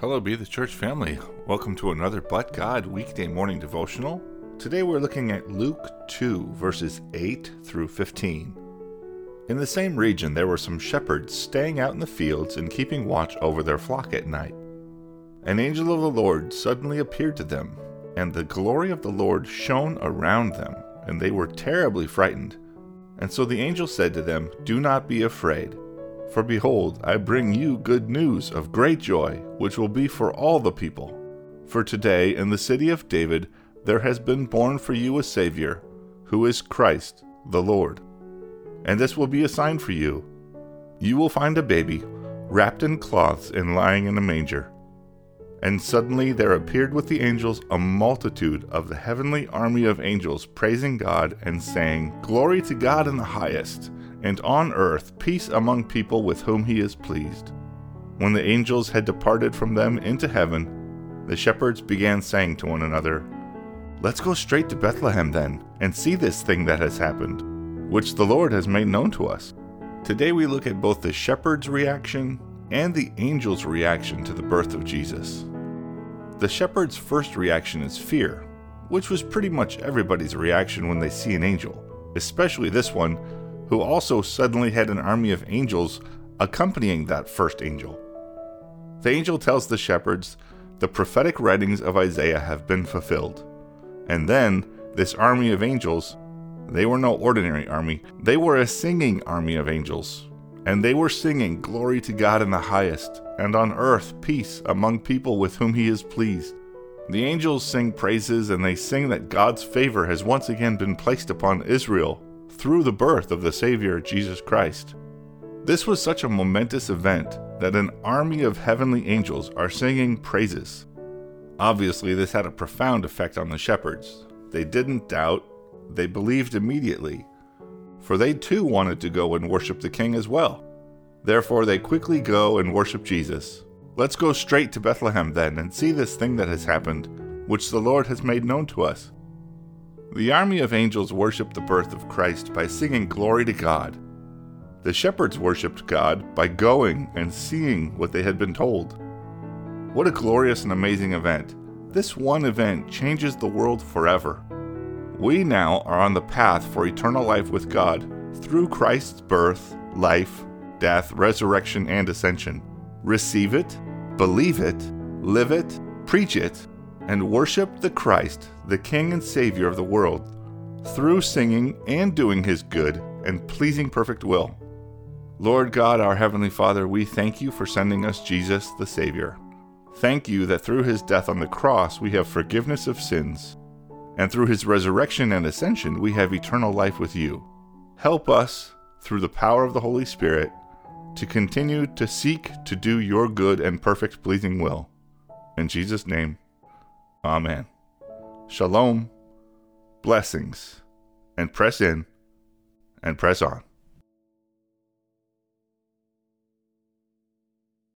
Hello, Be the Church family. Welcome to another But God weekday morning devotional. Today we're looking at Luke 2, verses 8 through 15. In the same region, there were some shepherds staying out in the fields and keeping watch over their flock at night. An angel of the Lord suddenly appeared to them, and the glory of the Lord shone around them, and they were terribly frightened. And so the angel said to them, Do not be afraid. For behold, I bring you good news of great joy, which will be for all the people. For today in the city of David there has been born for you a Savior, who is Christ the Lord. And this will be a sign for you. You will find a baby, wrapped in cloths and lying in a manger. And suddenly there appeared with the angels a multitude of the heavenly army of angels praising God and saying, Glory to God in the highest and on earth peace among people with whom he is pleased. When the angels had departed from them into heaven, the shepherds began saying to one another, Let's go straight to Bethlehem then, and see this thing that has happened, which the Lord has made known to us. Today we look at both the shepherds' reaction and the angels' reaction to the birth of Jesus. The shepherds' first reaction is fear, which was pretty much everybody's reaction when they see an angel, especially this one who also suddenly had an army of angels accompanying that first angel. The angel tells the shepherds, The prophetic writings of Isaiah have been fulfilled. And then, this army of angels, they were no ordinary army, they were a singing army of angels. And they were singing, Glory to God in the highest, and on earth peace among people with whom he is pleased. The angels sing praises, and they sing that God's favor has once again been placed upon Israel through the birth of the Savior, Jesus Christ. This was such a momentous event that an army of heavenly angels are singing praises. Obviously, this had a profound effect on the shepherds. They didn't doubt, they believed immediately, for they too wanted to go and worship the King as well. Therefore, they quickly go and worship Jesus. Let's go straight to Bethlehem then and see this thing that has happened, which the Lord has made known to us. The army of angels worshiped the birth of Christ by singing glory to God. The shepherds worshiped God by going and seeing what they had been told. What a glorious and amazing event! This one event changes the world forever. We now are on the path for eternal life with God through Christ's birth, life, death, resurrection, and ascension. Receive it, believe it, live it, preach it, and worship the Christ, the King and Savior of the world, through singing and doing His good and pleasing perfect will. Lord God, our Heavenly Father, we thank you for sending us Jesus, the Savior. Thank you that through His death on the cross we have forgiveness of sins, and through His resurrection and ascension we have eternal life with you. Help us, through the power of the Holy Spirit, to continue to seek to do your good and perfect pleasing will. In Jesus' name, Amen. Shalom, blessings, and press in and press on.